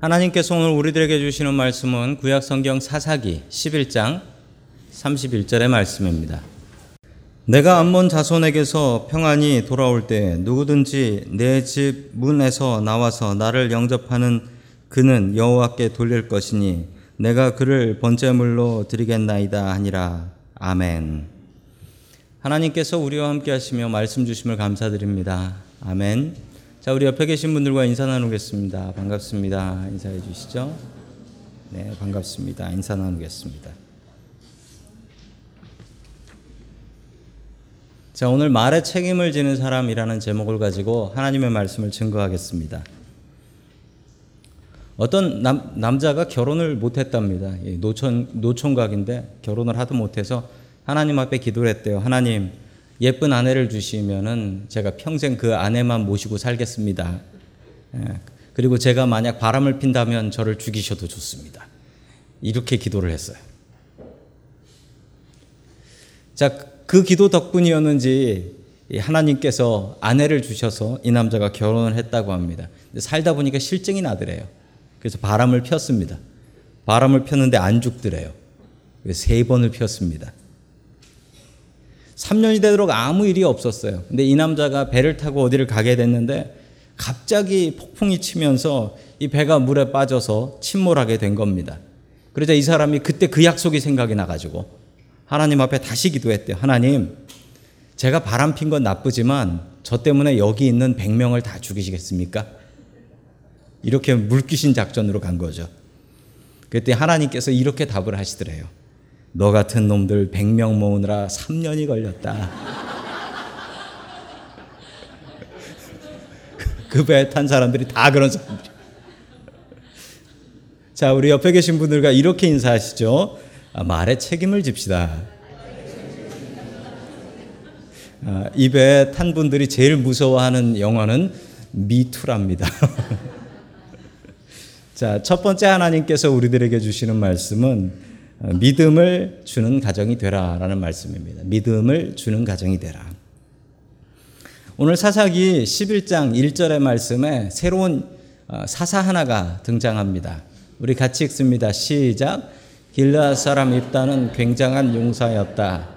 하나님께서 오늘 우리들에게 주시는 말씀은 구약 성경 사사기 11장 31절의 말씀입니다. 내가 암몬 자손에게서 평안히 돌아올 때 누구든지 내 집 문에서 나와서 나를 영접하는 그는 여호와께 돌릴 것이니 내가 그를 번제물로 드리겠나이다 하니라. 아멘. 하나님께서 우리와 함께 하시며 말씀 주심을 감사드립니다. 아멘. 자, 우리 옆에 계신 분들과 인사 나누겠습니다. 반갑습니다. 인사해 주시죠. 네, 반갑습니다. 인사 나누겠습니다. 자, 오늘 말에 책임을 지는 사람이라는 제목을 가지고 하나님의 말씀을 증거하겠습니다. 어떤 남, 남자가 결혼을 못했답니다. 노천, 노총각인데 결혼을 하도 못해서 하나님 앞에 기도를 했대요. 하나님, 예쁜 아내를 주시면은 제가 평생 그 아내만 모시고 살겠습니다. 예, 그리고 제가 만약 바람을 핀다면 저를 죽이셔도 좋습니다. 이렇게 기도를 했어요. 자, 그 기도 덕분이었는지 하나님께서 아내를 주셔서 이 남자가 결혼을 했다고 합니다. 살다 보니까 실증이 나더래요. 그래서 바람을 폈습니다. 바람을 폈는데 안 죽더래요. 세 번을 폈습니다. 3년이 되도록 아무 일이 없었어요. 근데 이 남자가 배를 타고 어디를 가게 됐는데 갑자기 폭풍이 치면서 이 배가 물에 빠져서 침몰하게 된 겁니다. 그러자 이 사람이 그때 그 약속이 생각이 나가지고 하나님 앞에 다시 기도했대요. 하나님, 제가 바람 핀 건 나쁘지만 저 때문에 여기 있는 100명을 다 죽이시겠습니까? 이렇게 물귀신 작전으로 간 거죠. 그때 하나님께서 이렇게 답을 하시더래요. 너 같은 놈들 100명 모으느라 3년이 걸렸다. 그 배에 탄 사람들이 다 그런 사람들. 자, 우리 옆에 계신 분들과 이렇게 인사하시죠. 아, 말에 책임을 집시다. 아, 입에 탄 분들이 제일 무서워하는 영어는 미투랍니다. 자, 첫 번째 하나님께서 우리들에게 주시는 말씀은 어, 믿음을 주는 가정이 되라라는 말씀입니다. 믿음을 주는 가정이 되라. 오늘 사사기 11장 1절의 말씀에 새로운 어, 사사 하나가 등장합니다. 우리 같이 읽습니다. 시작. 길라 사람 입다는 굉장한 용사였다.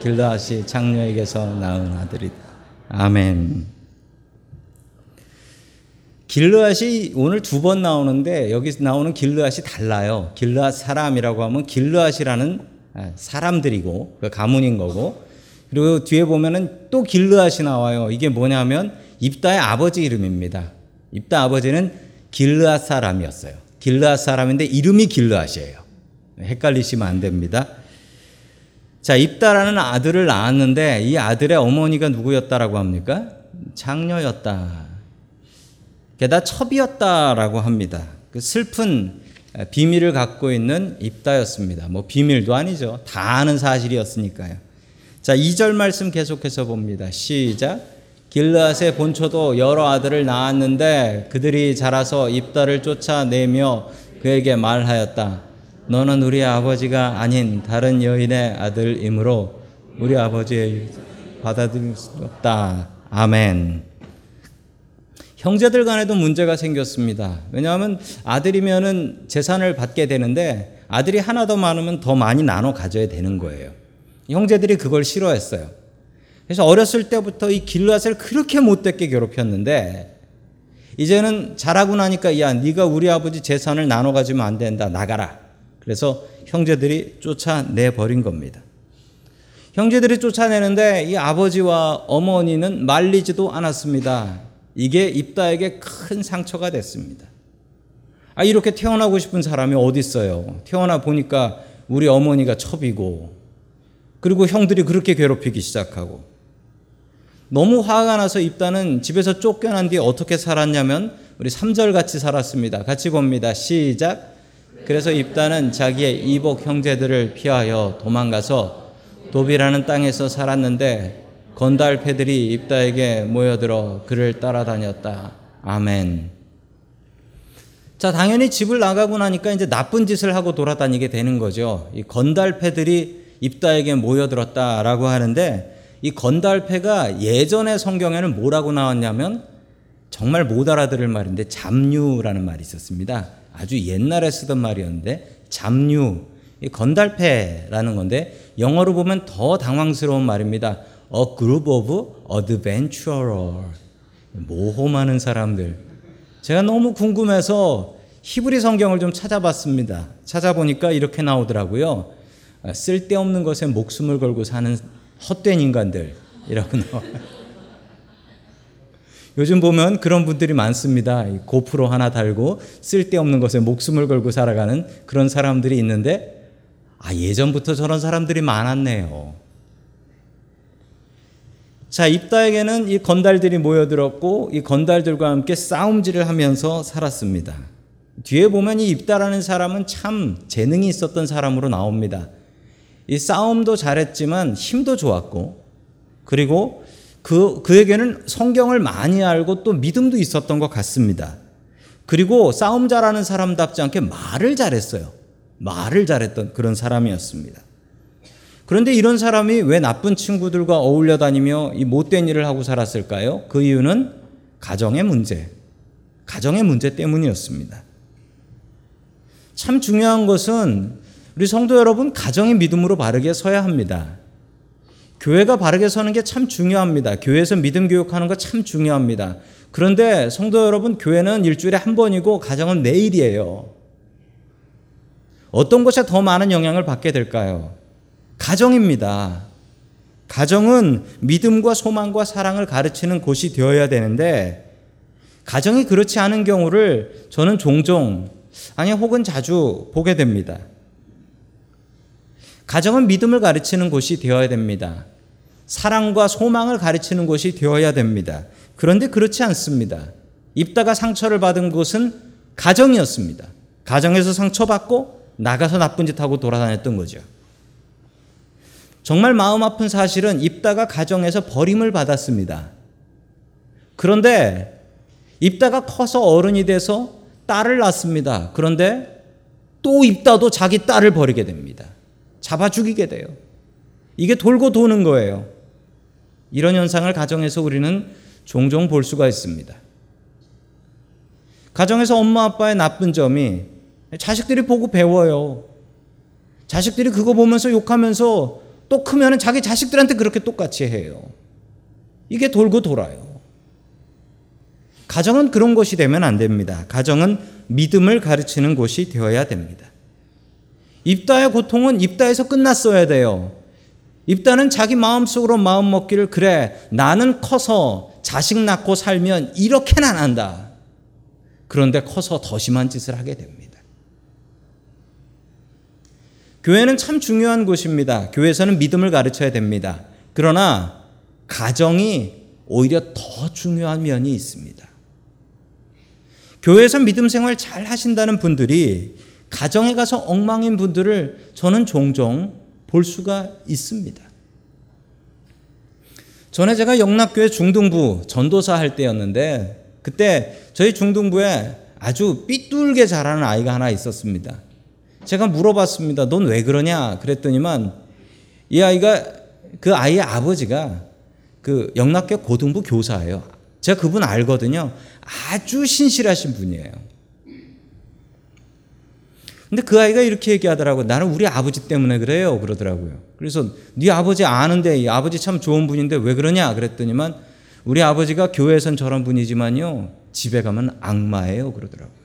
길라시 장녀에게서 낳은 아들이다. 아멘. 길르앗이 오늘 두 번 나오는데 여기 나오는 길르앗이 달라요. 길르앗 사람이라고 하면 길르앗이라는 아, 사람들이고 그 가문인 거고 그리고 뒤에 보면은 또 길르앗이 나와요. 이게 뭐냐면 입다의 아버지 이름입니다. 입다 아버지는 길르앗 사람이었어요. 길르앗 사람인데 이름이 길르앗이에요. 헷갈리시면 안 됩니다. 자, 입다라는 아들을 낳았는데 이 아들의 어머니가 누구였다라고 합니까? 장녀였다. 게다 첩이었다라고 합니다. 그 슬픈 비밀을 갖고 있는 입다였습니다. 뭐 비밀도 아니죠. 다 아는 사실이었으니까요. 자, 2절 말씀 계속해서 봅니다. 시작. 길르앗의 본초도 여러 아들을 낳았는데 그들이 자라서 입다를 쫓아내며 그에게 말하였다. 너는 우리 아버지가 아닌 다른 여인의 아들이므로 우리 아버지의 받아들일 수 없다. 아멘. 형제들 간에도 문제가 생겼습니다. 왜냐하면 아들이면은 재산을 받게 되는데 아들이 하나 더 많으면 더 많이 나눠 가져야 되는 거예요. 형제들이 그걸 싫어했어요. 그래서 어렸을 때부터 이 길앗을 그렇게 못되게 괴롭혔는데 이제는 자라고 나니까 야 네가 우리 아버지 재산을 나눠 가지면 안 된다 나가라. 그래서 형제들이 쫓아내 버린 겁니다. 형제들이 쫓아내는데 이 아버지와 어머니는 말리지도 않았습니다. 이게 입다에게 큰 상처가 됐습니다. 아, 이렇게 태어나고 싶은 사람이 어디 있어요? 태어나 보니까 우리 어머니가 첩이고, 그리고 형들이 그렇게 괴롭히기 시작하고, 너무 화가 나서 입다는 집에서 쫓겨난 뒤에 어떻게 살았냐면, 우리 3절 같이 살았습니다. 같이 봅니다. 시작. 그래서 입다는 자기의 이복 형제들을 피하여 도망가서 도비라는 땅에서 살았는데 건달패들이 입다에게 모여들어 그를 따라다녔다. 아멘. 자, 당연히 집을 나가고 나니까 이제 나쁜 짓을 하고 돌아다니게 되는 거죠. 이 건달패들이 입다에게 모여들었다라고 하는데 이 건달패가 예전의 성경에는 뭐라고 나왔냐면 정말 못 알아들을 말인데 잡류라는 말이 있었습니다. 아주 옛날에 쓰던 말이었는데 잡류, 건달패라는 건데 영어로 보면 더 당황스러운 말입니다. A group of adventurer. 모험하는 사람들. 제가 너무 궁금해서 히브리 성경을 좀 찾아봤습니다. 찾아보니까 이렇게 나오더라고요. 쓸데없는 것에 목숨을 걸고 사는 헛된 인간들이라고 나와요. 요즘 보면 그런 분들이 많습니다. 고프로 하나 달고 쓸데없는 것에 목숨을 걸고 살아가는 그런 사람들이 있는데, 아, 예전부터 저런 사람들이 많았네요. 자, 입다에게는 이 건달들이 모여들었고, 이 건달들과 함께 싸움질을 하면서 살았습니다. 뒤에 보면 이 입다라는 사람은 참 재능이 있었던 사람으로 나옵니다. 이 싸움도 잘했지만 힘도 좋았고, 그리고 그, 그에게는 성경을 많이 알고 또 믿음도 있었던 것 같습니다. 그리고 싸움 잘하는 사람답지 않게 말을 잘했어요. 말을 잘했던 그런 사람이었습니다. 그런데 이런 사람이 왜 나쁜 친구들과 어울려 다니며 이 못된 일을 하고 살았을까요? 그 이유는 가정의 문제, 가정의 문제 때문이었습니다. 참 중요한 것은 우리 성도 여러분 가정의 믿음으로 바르게 서야 합니다. 교회가 바르게 서는 게 참 중요합니다. 교회에서 믿음 교육하는 거 참 중요합니다. 그런데 성도 여러분, 교회는 일주일에 한 번이고 가정은 매일이에요. 어떤 것에 더 많은 영향을 받게 될까요? 가정입니다. 가정은 믿음과 소망과 사랑을 가르치는 곳이 되어야 되는데, 가정이 그렇지 않은 경우를 저는 종종, 아니, 혹은 자주 보게 됩니다. 가정은 믿음을 가르치는 곳이 되어야 됩니다. 사랑과 소망을 가르치는 곳이 되어야 됩니다. 그런데 그렇지 않습니다. 입다가 상처를 받은 곳은 가정이었습니다. 가정에서 상처받고 나가서 나쁜 짓 하고 돌아다녔던 거죠. 정말 마음 아픈 사실은 입다가 가정에서 버림을 받았습니다. 그런데 입다가 커서 어른이 돼서 딸을 낳습니다. 그런데 또 입다도 자기 딸을 버리게 됩니다. 잡아 죽이게 돼요. 이게 돌고 도는 거예요. 이런 현상을 가정에서 우리는 종종 볼 수가 있습니다. 가정에서 엄마 아빠의 나쁜 점이 자식들이 보고 배워요. 자식들이 그거 보면서 욕하면서 또 크면은 자기 자식들한테 그렇게 똑같이 해요. 이게 돌고 돌아요. 가정은 그런 것이 되면 안 됩니다. 가정은 믿음을 가르치는 곳이 되어야 됩니다. 입다의 고통은 입다에서 끝났어야 돼요. 입다는 자기 마음속으로 마음 먹기를 그래 나는 커서 자식 낳고 살면 이렇게는 안 한다. 그런데 커서 더 심한 짓을 하게 됩니다. 교회는 참 중요한 곳입니다. 교회에서는 믿음을 가르쳐야 됩니다. 그러나 가정이 오히려 더 중요한 면이 있습니다. 교회에서 믿음 생활 잘 하신다는 분들이 가정에 가서 엉망인 분들을 저는 종종 볼 수가 있습니다. 전에 제가 영락교회 중등부 전도사 할 때였는데 그때 저희 중등부에 아주 삐뚤게 자라는 아이가 하나 있었습니다. 제가 물어봤습니다. 넌 왜 그러냐? 그랬더니만 이 아이가 그 아이의 아버지가 그 영락교 고등부 교사예요. 제가 그분 알거든요. 아주 신실하신 분이에요. 근데 그 아이가 이렇게 얘기하더라고. 나는 우리 아버지 때문에 그래요. 그러더라고요. 그래서 네 아버지 아는데 이 아버지 참 좋은 분인데 왜 그러냐? 그랬더니만 우리 아버지가 교회에선 저런 분이지만요. 집에 가면 악마예요. 그러더라고요.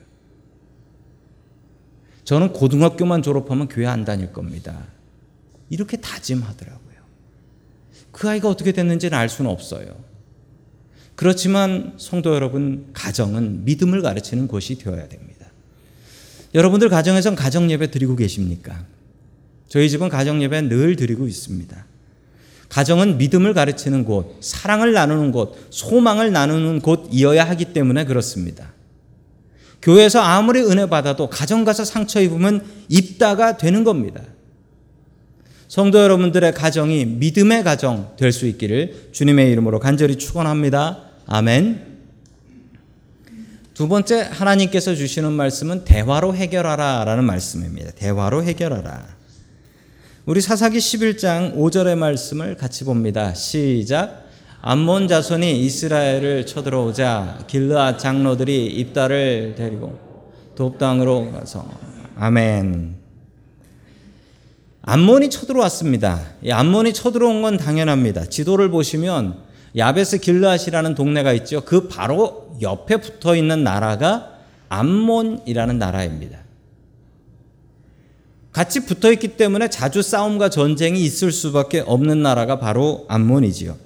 저는 고등학교만 졸업하면 교회 안 다닐 겁니다. 이렇게 다짐하더라고요. 그 아이가 어떻게 됐는지는 알 수는 없어요. 그렇지만 성도 여러분, 가정은 믿음을 가르치는 곳이 되어야 됩니다. 여러분들 가정에선 가정 예배 드리고 계십니까? 저희 집은 가정 예배 늘 드리고 있습니다. 가정은 믿음을 가르치는 곳, 사랑을 나누는 곳, 소망을 나누는 곳이어야 하기 때문에 그렇습니다. 교회에서 아무리 은혜 받아도 가정 가서 상처 입으면 입다가 되는 겁니다. 성도 여러분들의 가정이 믿음의 가정 될 수 있기를 주님의 이름으로 간절히 축원합니다. 아멘. 두 번째 하나님께서 주시는 말씀은 대화로 해결하라 라는 말씀입니다. 대화로 해결하라. 우리 사사기 11장 5절의 말씀을 같이 봅니다. 시작. 암몬 자손이 이스라엘을 쳐들어오자 길르앗 장로들이 입다를 데리고 돕 땅으로 가서 아멘. 암몬이 쳐들어왔습니다. 이 암몬이 쳐들어온 건 당연합니다. 지도를 보시면 야베스 길르앗이라는 동네가 있죠. 그 바로 옆에 붙어 있는 나라가 암몬이라는 나라입니다. 같이 붙어 있기 때문에 자주 싸움과 전쟁이 있을 수밖에 없는 나라가 바로 암몬이지요.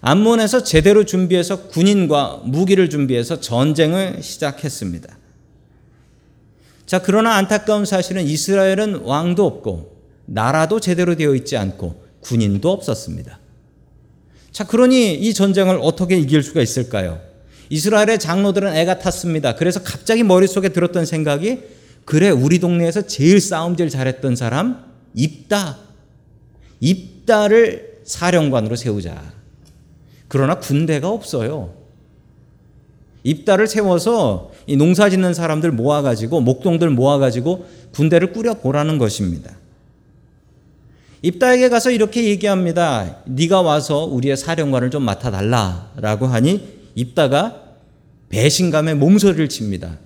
암몬에서 제대로 준비해서 군인과 무기를 준비해서 전쟁을 시작했습니다. 자, 그러나 안타까운 사실은 이스라엘은 왕도 없고 나라도 제대로 되어 있지 않고 군인도 없었습니다. 자, 그러니 이 전쟁을 어떻게 이길 수가 있을까요? 이스라엘의 장로들은 애가 탔습니다. 그래서 갑자기 머릿속에 들었던 생각이 그래, 우리 동네에서 제일 싸움 제일 잘했던 사람 입다. 입다를 사령관으로 세우자. 그러나 군대가 없어요. 입다를 세워서 이 농사 짓는 사람들 모아가지고 목동들 모아가지고 군대를 꾸려보라는 것입니다. 입다에게 가서 이렇게 얘기합니다. 네가 와서 우리의 사령관을 좀 맡아달라라고 하니 입다가 배신감에 몸소리를 칩니다.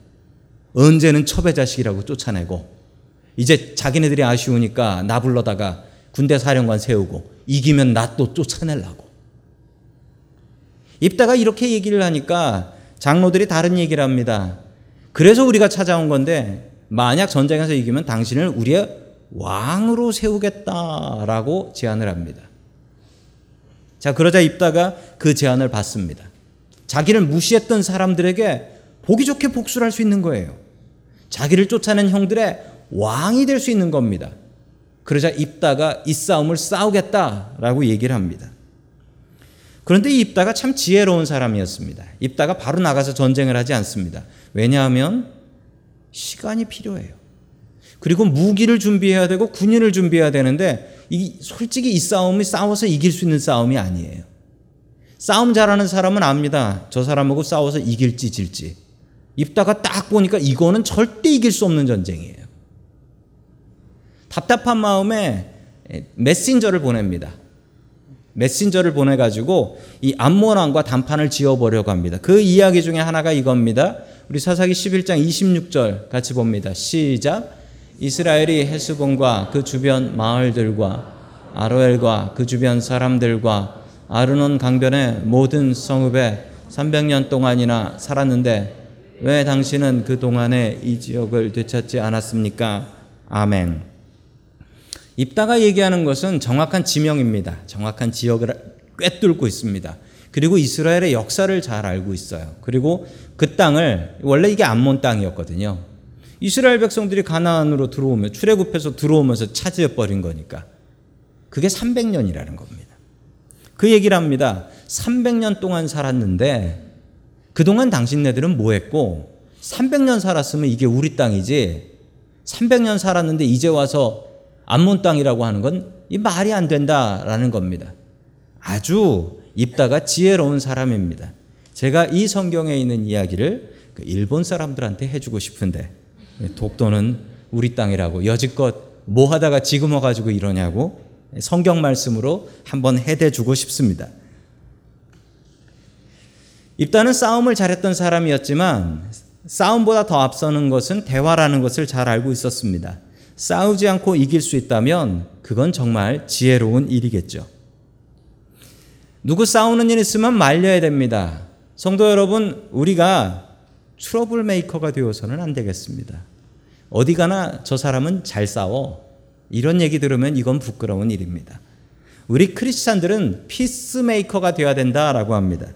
언제는 첩의 자식이라고 쫓아내고 이제 자기네들이 아쉬우니까 나 불러다가 군대 사령관 세우고 이기면 나 또 쫓아내려고. 입다가 이렇게 얘기를 하니까 장로들이 다른 얘기를 합니다. 그래서 우리가 찾아온 건데 만약 전쟁에서 이기면 당신을 우리의 왕으로 세우겠다라고 제안을 합니다. 자, 그러자 입다가 그 제안을 받습니다. 자기를 무시했던 사람들에게 보기 좋게 복수를 할 수 있는 거예요. 자기를 쫓아낸 형들의 왕이 될 수 있는 겁니다. 그러자 입다가 이 싸움을 싸우겠다라고 얘기를 합니다. 그런데 입다가 참 지혜로운 사람이었습니다. 입다가 바로 나가서 전쟁을 하지 않습니다. 왜냐하면 시간이 필요해요. 그리고 무기를 준비해야 되고 군인을 준비해야 되는데 이 솔직히 이 싸움이 싸워서 이길 수 있는 싸움이 아니에요. 싸움 잘하는 사람은 압니다. 저 사람하고 싸워서 이길지 질지. 입다가 딱 보니까 이거는 절대 이길 수 없는 전쟁이에요. 답답한 마음에 메신저를 보냅니다. 메신저를 보내가지고 이 암모랑과 단판을 지어보려고 합니다. 그 이야기 중에 하나가 이겁니다. 우리 사사기 11장 26절 같이 봅니다. 시작. 이스라엘이 헤스본과 그 주변 마을들과 아로엘과 그 주변 사람들과 아르논 강변의 모든 성읍에 300년 동안이나 살았는데 왜 당신은 그 동안에 이 지역을 되찾지 않았습니까? 아멘. 입다가 얘기하는 것은 정확한 지명입니다. 정확한 지역을 꿰뚫고 있습니다. 그리고 이스라엘의 역사를 잘 알고 있어요. 그리고 그 땅을 원래 이게 암몬 땅이었거든요. 이스라엘 백성들이 가나안으로 들어오면 출애굽해서 들어오면서 차지해 버린 거니까 그게 300년이라는 겁니다. 그 얘기를 합니다. 300년 동안 살았는데 그동안 당신네들은 뭐 했고 300년 살았으면 이게 우리 땅이지 300년 살았는데 이제 와서 암몬 땅이라고 하는 건 이 말이 안 된다라는 겁니다. 아주 입다가 지혜로운 사람입니다. 제가 이 성경에 있는 이야기를 그 일본 사람들한테 해주고 싶은데 독도는 우리 땅이라고 여지껏 뭐 하다가 지금 와가지고 이러냐고 성경 말씀으로 한번 해대주고 싶습니다. 입다는 싸움을 잘했던 사람이었지만 싸움보다 더 앞서는 것은 대화라는 것을 잘 알고 있었습니다. 싸우지 않고 이길 수 있다면 그건 정말 지혜로운 일이겠죠. 누구 싸우는 일 있으면 말려야 됩니다. 성도 여러분, 우리가 troublemaker가 되어서는 안 되겠습니다. 어디 가나 저 사람은 잘 싸워. 이런 얘기 들으면 이건 부끄러운 일입니다. 우리 크리스찬들은 peacemaker가 되어야 된다라고 합니다.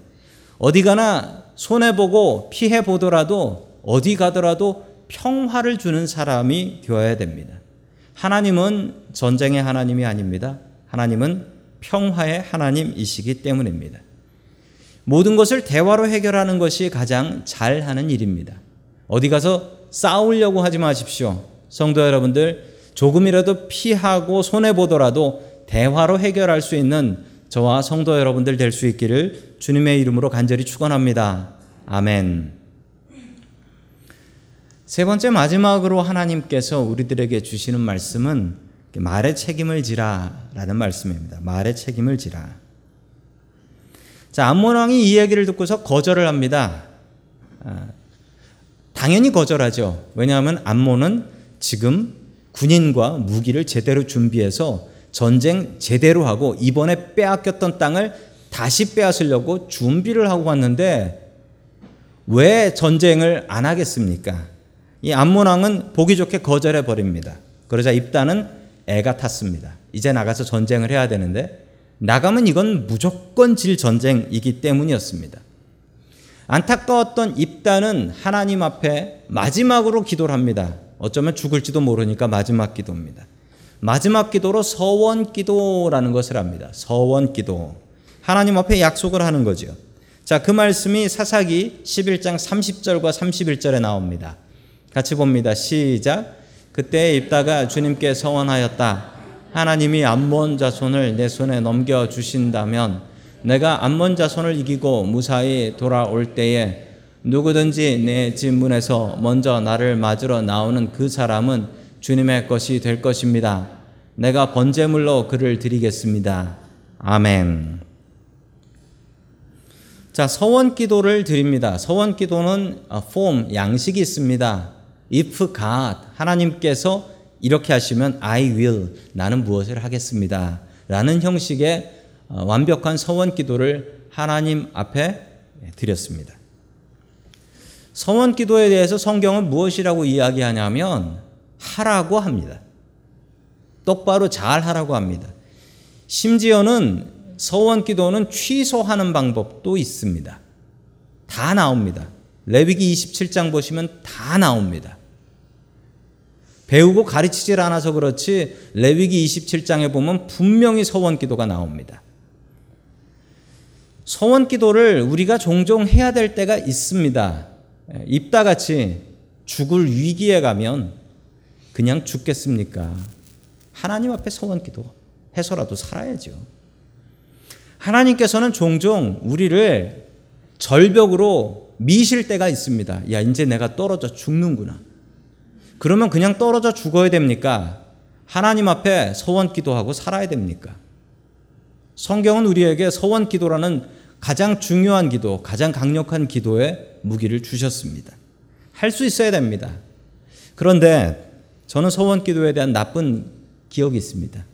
어디 가나 손해보고 피해보더라도 어디 가더라도 평화를 주는 사람이 되어야 됩니다. 하나님은 전쟁의 하나님이 아닙니다. 하나님은 평화의 하나님이시기 때문입니다. 모든 것을 대화로 해결하는 것이 가장 잘하는 일입니다. 어디 가서 싸우려고 하지 마십시오. 성도 여러분들, 조금이라도 피하고 손해보더라도 대화로 해결할 수 있는 저와 성도 여러분들 될 수 있기를 주님의 이름으로 간절히 축원합니다. 아멘. 세 번째 마지막으로 하나님께서 우리들에게 주시는 말씀은 말의 책임을 지라라는 말씀입니다. 말의 책임을 지라. 자, 암몬 왕이 이 얘기를 듣고서 거절을 합니다. 아, 당연히 거절하죠. 왜냐하면 암몬은 지금 군인과 무기를 제대로 준비해서 전쟁 제대로 하고 이번에 빼앗겼던 땅을 다시 빼앗으려고 준비를 하고 왔는데 왜 전쟁을 안 하겠습니까? 이 암몬 왕은 보기 좋게 거절해 버립니다. 그러자 입단은 애가 탔습니다. 이제 나가서 전쟁을 해야 되는데 나가면 이건 무조건 질 전쟁이기 때문이었습니다. 안타까웠던 입단은 하나님 앞에 마지막으로 기도를 합니다. 어쩌면 죽을지도 모르니까 마지막 기도입니다. 마지막 기도로 서원 기도라는 것을 합니다. 서원 기도. 하나님 앞에 약속을 하는 거죠. 자, 그 말씀이 사사기 11장 30절과 31절에 나옵니다. 같이 봅니다. 시작. 그때 입다가 주님께 서원하였다. 하나님이 암몬 자손을 내 손에 넘겨 주신다면 내가 암몬 자손을 이기고 무사히 돌아올 때에 누구든지 내 집문에서 먼저 나를 맞으러 나오는 그 사람은 주님의 것이 될 것입니다. 내가 번제물로 그를 드리겠습니다. 아멘. 자, 서원 기도를 드립니다. 서원 기도는 폼, 양식이 있습니다. If God, 하나님께서 이렇게 하시면 I will, 나는 무엇을 하겠습니다. 라는 형식의 어, 완벽한 서원 기도를 하나님 앞에 드렸습니다. 서원 기도에 대해서 성경은 무엇이라고 이야기하냐면 하라고 합니다. 똑바로 잘 하라고 합니다. 심지어는 서원 기도는 취소하는 방법도 있습니다. 다 나옵니다. 레위기 27장 보시면 다 나옵니다. 배우고 가르치질 않아서 그렇지 레위기 27장에 보면 분명히 서원 기도가 나옵니다. 서원 기도를 우리가 종종 해야 될 때가 있습니다. 입다 같이 죽을 위기에 가면 그냥 죽겠습니까? 하나님 앞에 서원 기도 해서라도 살아야죠. 하나님께서는 종종 우리를 절벽으로 미실 때가 있습니다. 야, 이제 내가 떨어져 죽는구나. 그러면 그냥 떨어져 죽어야 됩니까? 하나님 앞에 서원 기도하고 살아야 됩니까? 성경은 우리에게 서원 기도라는 가장 중요한 기도, 가장 강력한 기도의 무기를 주셨습니다. 할 수 있어야 됩니다. 그런데 저는 서원 기도에 대한 나쁜 기억이 있습니다.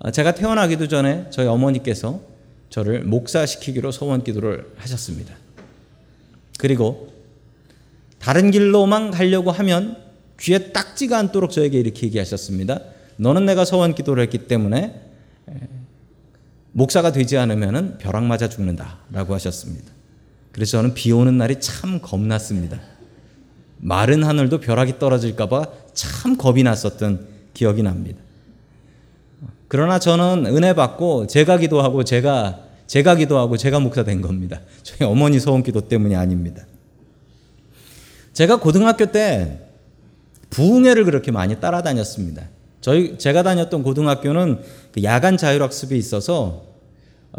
아, 제가 태어나기도 전에 저희 어머니께서 저를 목사시키기로 서원 기도를 하셨습니다. 그리고 다른 길로만 가려고 하면 귀에 딱지가 않도록 저에게 이렇게 얘기하셨습니다. 너는 내가 서원 기도를 했기 때문에 목사가 되지 않으면 벼락 맞아 죽는다라고 하셨습니다. 그래서 저는 비 오는 날이 참 겁났습니다. 마른 하늘도 벼락이 떨어질까봐 참 겁이 났었던 기억이 납니다. 그러나 저는 은혜 받고 제가 기도하고 제가 제가 기도하고 제가 목사 된 겁니다. 저희 어머니 소원 기도 때문이 아닙니다. 제가 고등학교 때 부흥회를 그렇게 많이 따라다녔습니다. 저희 제가 다녔던 고등학교는 그 야간 자율학습이 있어서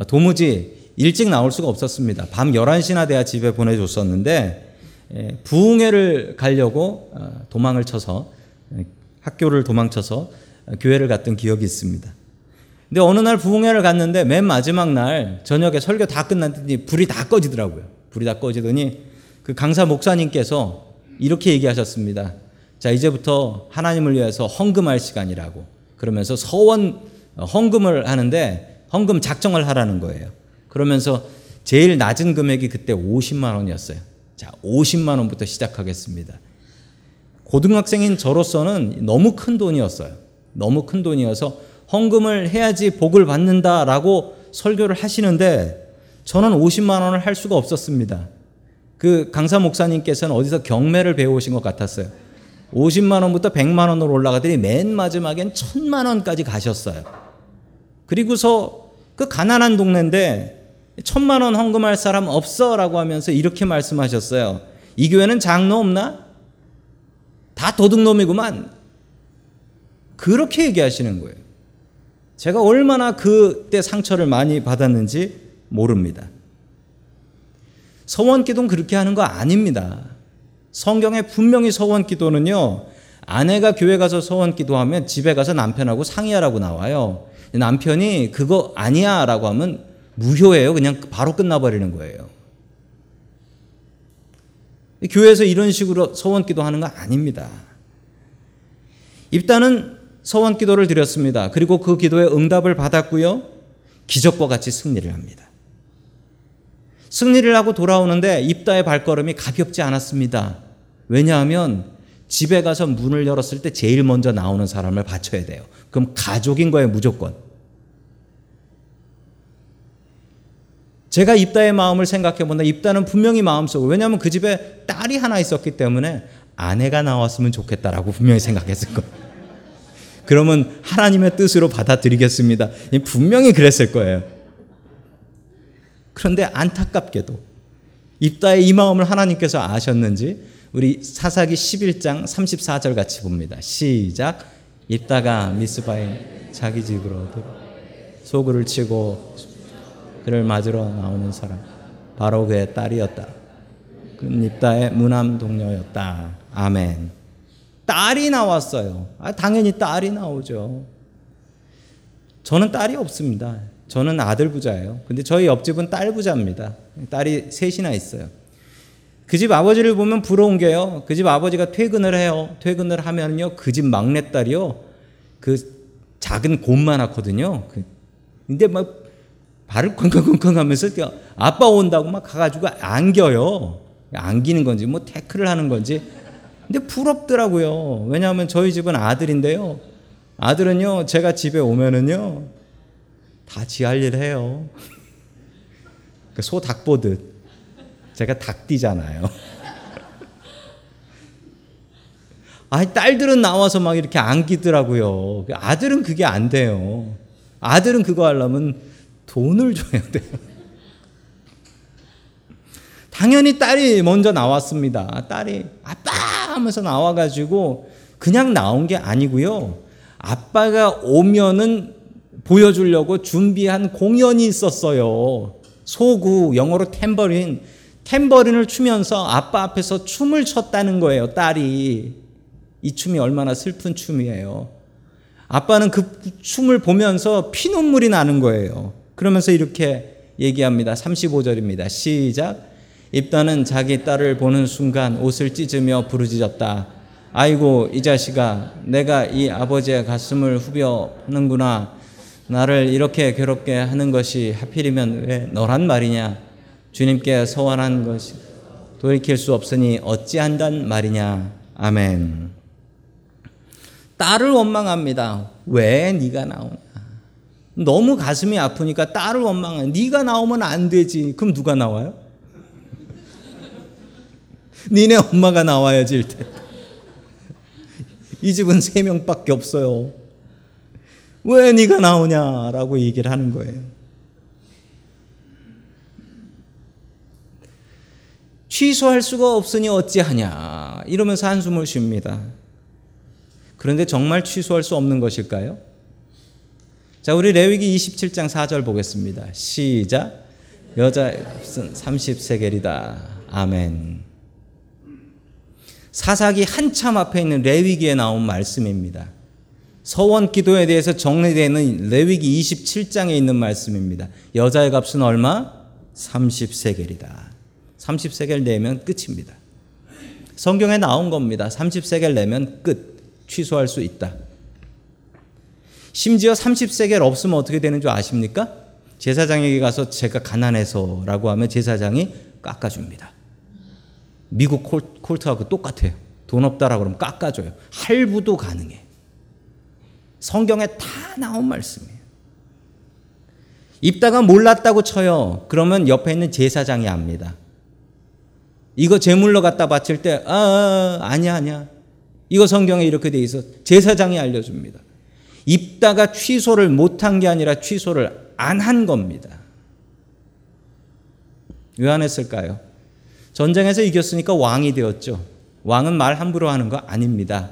도무지 일찍 나올 수가 없었습니다. 밤 11시나 돼야 집에 보내줬었는데 예, 부흥회를 가려고 어, 도망을 쳐서 예, 학교를 도망쳐서 교회를 갔던 기억이 있습니다. 근데 어느 날 부흥회를 갔는데 맨 마지막 날 저녁에 설교 다 끝났더니 불이 다 꺼지더라고요. 불이 다 꺼지더니 그 강사 목사님께서 이렇게 얘기하셨습니다. 자, 이제부터 하나님을 위해서 헌금할 시간이라고. 그러면서 서원 어, 헌금을 하는데 헌금 작정을 하라는 거예요. 그러면서 제일 낮은 금액이 그때 50만 원이었어요. 자, 50만 원부터 시작하겠습니다. 고등학생인 저로서는 너무 큰 돈이었어요. 너무 큰 돈이어서 헌금을 해야지 복을 받는다라고 설교를 하시는데 저는 50만 원을 할 수가 없었습니다. 그 강사 목사님께서는 어디서 경매를 배우신 것 같았어요. 50만 원부터 100만 원으로 올라가더니 맨 마지막엔 1000만 원까지 가셨어요. 그리고서 그 가난한 동네인데 천만 원 헌금할 사람 없어라고 하면서 이렇게 말씀하셨어요. 이 교회는 장로 없나? 다 도둑놈이구만. 그렇게 얘기하시는 거예요. 제가 얼마나 그때 상처를 많이 받았는지 모릅니다. 서원 기도는 그렇게 하는 거 아닙니다. 성경에 분명히 서원 기도는요, 아내가 교회 가서 서원 기도하면 집에 가서 남편하고 상의하라고 나와요. 남편이 그거 아니야 라고 하면 무효예요. 그냥 바로 끝나버리는 거예요. 교회에서 이런 식으로 서원 기도하는 거 아닙니다. 입단은 서원 기도를 드렸습니다. 그리고 그 기도에 응답을 받았고요. 기적과 같이 승리를 합니다. 승리를 하고 돌아오는데 입다의 발걸음이 가볍지 않았습니다. 왜냐하면 집에 가서 문을 열었을 때 제일 먼저 나오는 사람을 바쳐야 돼요. 그럼 가족인 거예요, 무조건. 제가 입다의 마음을 생각해 본다. 입다는 분명히 마음속에 왜냐하면 그 집에 딸이 하나 있었기 때문에 아내가 나왔으면 좋겠다라고 분명히 생각했을 거예요. 그러면 하나님의 뜻으로 받아들이겠습니다. 분명히 그랬을 거예요. 그런데 안타깝게도 입다의 이 마음을 하나님께서 아셨는지 우리 사사기 11장 34절 같이 봅니다. 시작. 입다가 미스바에 자기 집으로 소굴을 치고 그를 맞으러 나오는 사람 바로 그의 딸이었다. 그는 입다의 무남 동료였다. 아멘. 딸이 나왔어요. 아, 당연히 딸이 나오죠. 저는 딸이 없습니다. 저는 아들 부자예요. 근데 저희 옆집은 딸 부자입니다. 딸이 셋이나 있어요. 그 집 아버지를 보면 부러운 게요. 그 집 아버지가 퇴근을 해요. 퇴근을 하면요. 그 집 막내딸이요. 그 작은 곰만 낳거든요. 그 근데 막 발을 컹컹컹컹 하면서 아빠 온다고 막 가가지고 안겨요. 안기는 건지 뭐 태클을 하는 건지. 근데 부럽더라고요. 왜냐하면 저희 집은 아들인데요. 아들은요, 제가 집에 오면은요, 다 지 할 일 해요. 그소닭 보듯. 제가 닭띠잖아요. 아니, 딸들은 나와서 막 이렇게 안기더라고요. 아들은 그게 안 돼요. 아들은 그거 하려면 돈을 줘야 돼요. 당연히 딸이 먼저 나왔습니다. 딸이 아빠 하면서 나와가지고 그냥 나온 게 아니고요. 아빠가 오면은 보여주려고 준비한 공연이 있었어요. 소구, 영어로 탬버린. 탬버린을 추면서 아빠 앞에서 춤을 췄다는 거예요, 딸이. 이 춤이 얼마나 슬픈 춤이에요. 아빠는 그 춤을 보면서 피눈물이 나는 거예요. 그러면서 이렇게 얘기합니다. 35절입니다. 시작. 입다는 자기 딸을 보는 순간 옷을 찢으며 부르짖었다. 아이고 이 자식아 내가 이 아버지의 가슴을 후벼하는구나. 나를 이렇게 괴롭게 하는 것이 하필이면 왜 너란 말이냐. 주님께 서원한 것이 돌이킬 수 없으니 어찌한단 말이냐. 아멘. 딸을 원망합니다. 왜 네가 나오냐. 너무 가슴이 아프니까 딸을 원망해. 네가 나오면 안 되지. 그럼 누가 나와요? 니네 엄마가 나와야지 일 때. 이 집은 세 명밖에 없어요. 왜 네가 나오냐라고 얘기를 하는 거예요. 취소할 수가 없으니 어찌하냐 이러면서 한숨을 쉽니다. 그런데 정말 취소할 수 없는 것일까요? 자, 우리 레위기 27장 4절 보겠습니다. 시작. 여자 값은 30세겔이다. 아멘. 사사기 한참 앞에 있는 레위기에 나온 말씀입니다. 서원 기도에 대해서 정리되어 있는 레위기 27장에 있는 말씀입니다. 여자의 값은 얼마? 30세겔이다. 30세겔 내면 끝입니다. 성경에 나온 겁니다. 30세겔 내면 끝. 취소할 수 있다. 심지어 30세겔 없으면 어떻게 되는 줄 아십니까? 제사장에게 가서 제가 가난해서라고 하면 제사장이 깎아줍니다. 미국 콜트하고 똑같아요. 돈 없다라고 그러면 깎아줘요. 할부도 가능해. 성경에 다 나온 말씀이에요. 입다가 몰랐다고 쳐요. 그러면 옆에 있는 제사장이 압니다. 이거 제물로 갖다 바칠 때, 아, 아, 아 아니야, 아니야. 이거 성경에 이렇게 돼 있어. 제사장이 알려줍니다. 입다가 취소를 못한 게 아니라 취소를 안 한 겁니다. 왜 안 했을까요? 전쟁에서 이겼으니까 왕이 되었죠. 왕은 말 함부로 하는 거 아닙니다.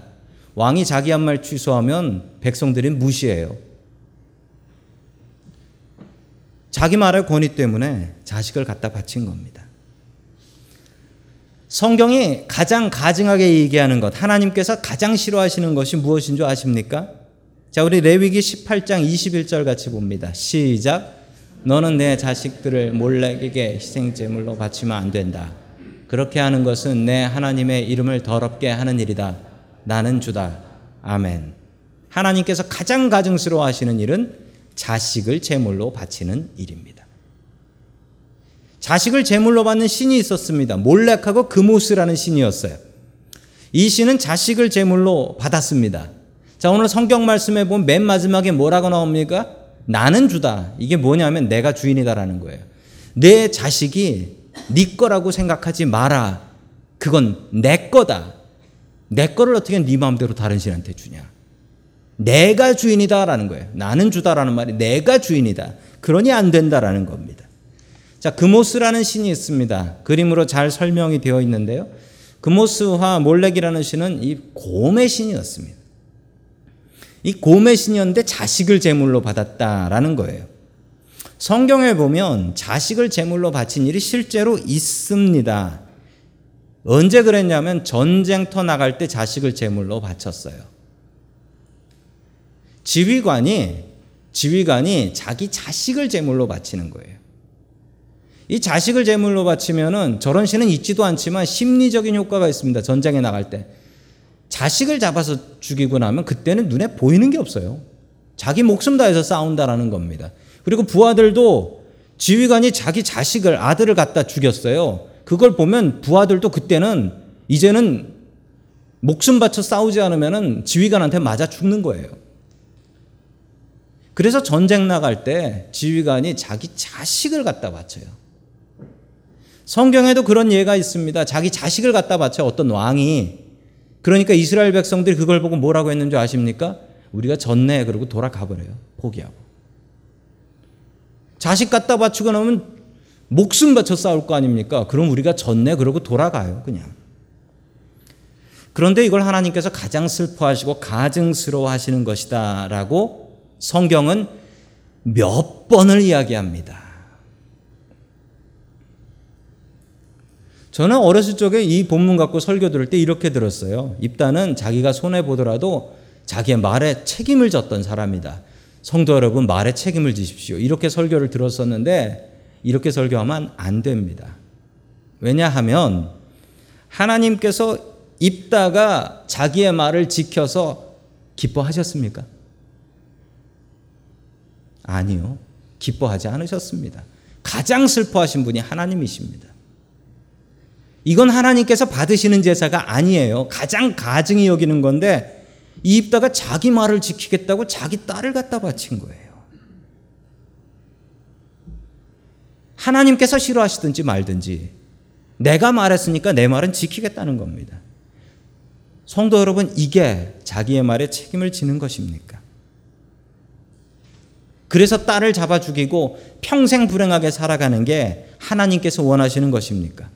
왕이 자기 한 말 취소하면 백성들이 무시해요. 자기 말의 권위 때문에 자식을 갖다 바친 겁니다. 성경이 가장 가증하게 얘기하는 것, 하나님께서 가장 싫어하시는 것이 무엇인 줄 아십니까? 자, 우리 레위기 18장 21절 같이 봅니다. 시작. 너는 내 자식들을 몰래에게 희생제물로 바치면 안 된다. 그렇게 하는 것은 내 하나님의 이름을 더럽게 하는 일이다. 나는 주다. 아멘. 하나님께서 가장 가증스러워 하시는 일은 자식을 제물로 바치는 일입니다. 자식을 제물로 받는 신이 있었습니다. 몰렉하고 그모스라는 신이었어요. 이 신은 자식을 제물로 받았습니다. 자, 오늘 성경 말씀에 보면 맨 마지막에 뭐라고 나옵니까? 나는 주다. 이게 뭐냐면 내가 주인이다라는 거예요. 내 자식이 네 거라고 생각하지 마라. 그건 내 거다. 내 거를 어떻게 네 마음대로 다른 신한테 주냐? 내가 주인이다라는 거예요. 나는 주다라는 말이 내가 주인이다. 그러니 안 된다라는 겁니다. 자, 그모스라는 신이 있습니다. 그림으로 잘 설명이 되어 있는데요. 그모스와 몰렉이라는 신은 이 곰의 신이었습니다. 이 곰의 신이었는데 자식을 제물로 받았다라는 거예요. 성경에 보면 자식을 제물로 바친 일이 실제로 있습니다. 언제 그랬냐면 전쟁터 나갈 때 자식을 제물로 바쳤어요. 지휘관이 지휘관이 자기 자식을 제물로 바치는 거예요. 이 자식을 제물로 바치면은 저런 시는 있지도 않지만 심리적인 효과가 있습니다. 전쟁에 나갈 때. 자식을 잡아서 죽이고 나면 그때는 눈에 보이는 게 없어요. 자기 목숨 다해서 싸운다라는 겁니다. 그리고 부하들도 지휘관이 자기 자식을 아들을 갖다 죽였어요. 그걸 보면 부하들도 그때는 이제는 목숨 바쳐 싸우지 않으면은 지휘관한테 맞아 죽는 거예요. 그래서 전쟁 나갈 때 지휘관이 자기 자식을 갖다 바쳐요. 성경에도 그런 예가 있습니다. 자기 자식을 갖다 바쳐 어떤 왕이 그러니까 이스라엘 백성들이 그걸 보고 뭐라고 했는지 아십니까? 우리가 졌네 그러고 돌아가 버려요. 포기하고. 자식 갖다 바치고 나면 목숨 바쳐 싸울 거 아닙니까? 그럼 우리가 졌네 그러고 돌아가요. 그냥. 그런데 이걸 하나님께서 가장 슬퍼하시고 가증스러워 하시는 것이다라고 성경은 몇 번을 이야기합니다. 저는 어렸을 적에 이 본문 갖고 설교 들을 때 이렇게 들었어요. 입다는 자기가 손해 보더라도 자기의 말에 책임을 졌던 사람이다. 성도 여러분 말에 책임을 지십시오. 이렇게 설교를 들었었는데 이렇게 설교하면 안 됩니다. 왜냐하면 하나님께서 입다가 자기의 말을 지켜서 기뻐하셨습니까? 아니요. 기뻐하지 않으셨습니다. 가장 슬퍼하신 분이 하나님이십니다. 이건 하나님께서 받으시는 제사가 아니에요. 가장 가증히 여기는 건데 이 입다가 자기 말을 지키겠다고 자기 딸을 갖다 바친 거예요. 하나님께서 싫어하시든지 말든지 내가 말했으니까 내 말은 지키겠다는 겁니다. 성도 여러분, 이게 자기의 말에 책임을 지는 것입니까? 그래서 딸을 잡아 죽이고 평생 불행하게 살아가는 게 하나님께서 원하시는 것입니까?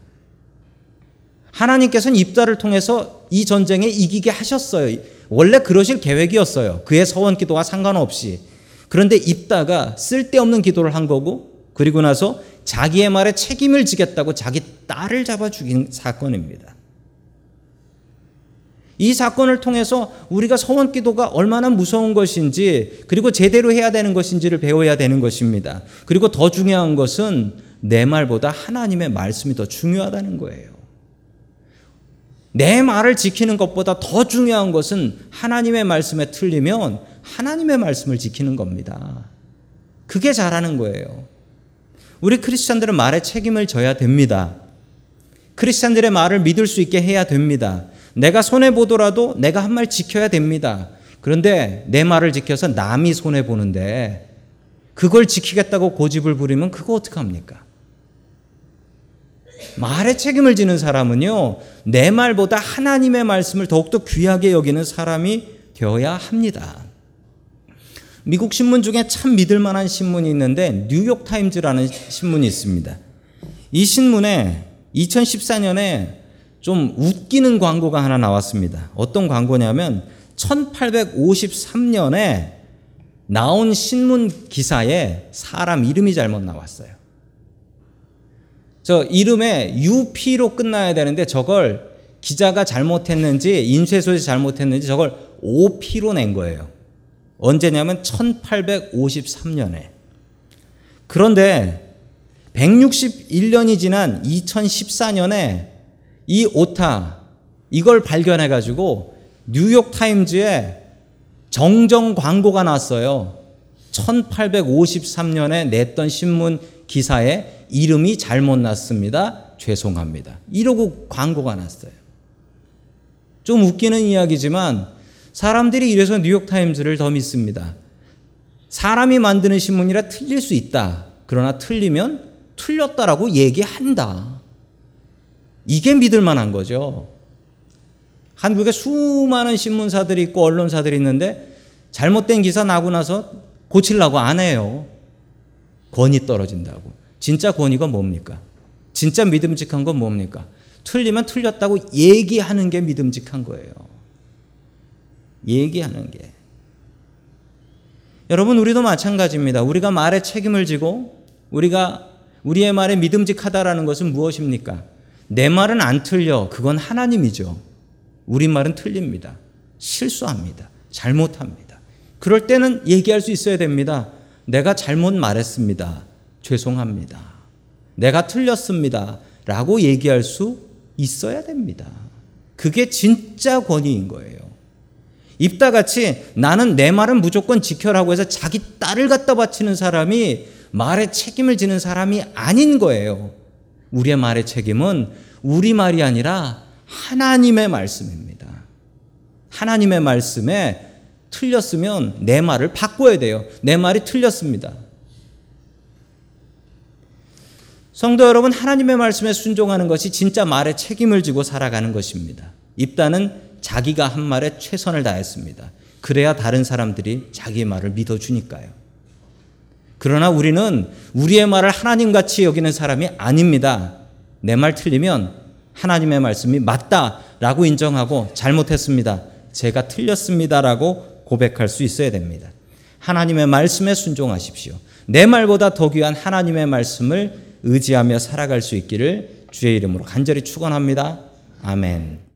하나님께서는 입다를 통해서 이 전쟁에 이기게 하셨어요. 원래 그러실 계획이었어요. 그의 서원 기도와 상관없이. 그런데 입다가 쓸데없는 기도를 한 거고 그리고 나서 자기의 말에 책임을 지겠다고 자기 딸을 잡아 죽인 사건입니다. 이 사건을 통해서 우리가 서원 기도가 얼마나 무서운 것인지 그리고 제대로 해야 되는 것인지를 배워야 되는 것입니다. 그리고 더 중요한 것은 내 말보다 하나님의 말씀이 더 중요하다는 거예요. 내 말을 지키는 것보다 더 중요한 것은 하나님의 말씀에 틀리면 하나님의 말씀을 지키는 겁니다. 그게 잘하는 거예요. 우리 크리스찬들은 말에 책임을 져야 됩니다. 크리스찬들의 말을 믿을 수 있게 해야 됩니다. 내가 손해 보더라도 내가 한 말 지켜야 됩니다. 그런데 내 말을 지켜서 남이 손해 보는데 그걸 지키겠다고 고집을 부리면 그거 어떡합니까? 말에 책임을 지는 사람은요, 내 말보다 하나님의 말씀을 더욱더 귀하게 여기는 사람이 되어야 합니다. 미국 신문 중에 참 믿을 만한 신문이 있는데 뉴욕 타임즈라는 신문이 있습니다. 이 신문에 2014년에 좀 웃기는 광고가 하나 나왔습니다. 어떤 광고냐면 1853년에 나온 신문 기사에 사람 이름이 잘못 나왔어요. 저 이름에 UP로 끝나야 되는데 저걸 기자가 잘못했는지 인쇄소에서 잘못했는지 저걸 OP로 낸 거예요. 언제냐면 1853년에. 그런데 161년이 지난 2014년에 이 오타 이걸 발견해 가지고 뉴욕 타임즈에 정정 광고가 났어요. 1853년에 냈던 신문 기사에 이름이 잘못 났습니다. 죄송합니다. 이러고 광고가 났어요. 좀 웃기는 이야기지만 사람들이 이래서 뉴욕 타임즈를 더 믿습니다. 사람이 만드는 신문이라 틀릴 수 있다. 그러나 틀리면 틀렸다라고 얘기한다. 이게 믿을 만한 거죠. 한국에 수많은 신문사들이 있고 언론사들이 있는데 잘못된 기사 나고 나서 고치려고 안 해요. 권위 떨어진다고. 진짜 권위가 뭡니까? 진짜 믿음직한 건 뭡니까? 틀리면 틀렸다고 얘기하는 게 믿음직한 거예요. 얘기하는 게. 여러분, 우리도 마찬가지입니다. 우리가 말에 책임을 지고 우리가 우리의 말에 믿음직하다라는 것은 무엇입니까? 내 말은 안 틀려. 그건 하나님이죠. 우리 말은 틀립니다. 실수합니다. 잘못합니다. 그럴 때는 얘기할 수 있어야 됩니다. 내가 잘못 말했습니다. 죄송합니다. 내가 틀렸습니다. 라고 얘기할 수 있어야 됩니다. 그게 진짜 권위인 거예요. 입다 같이 나는 내 말은 무조건 지켜라고 해서 자기 딸을 갖다 바치는 사람이 말에 책임을 지는 사람이 아닌 거예요. 우리의 말의 책임은 우리 말이 아니라 하나님의 말씀입니다. 하나님의 말씀에 틀렸으면 내 말을 바꿔야 돼요. 내 말이 틀렸습니다. 성도 여러분, 하나님의 말씀에 순종하는 것이 진짜 말에 책임을 지고 살아가는 것입니다. 입다는 자기가 한 말에 최선을 다했습니다. 그래야 다른 사람들이 자기의 말을 믿어주니까요. 그러나 우리는 우리의 말을 하나님같이 여기는 사람이 아닙니다. 내 말 틀리면 하나님의 말씀이 맞다라고 인정하고 잘못했습니다. 제가 틀렸습니다라고 고백할 수 있어야 됩니다. 하나님의 말씀에 순종하십시오. 내 말보다 더 귀한 하나님의 말씀을 의지하며 살아갈 수 있기를 주의 이름으로 간절히 축원합니다. 아멘.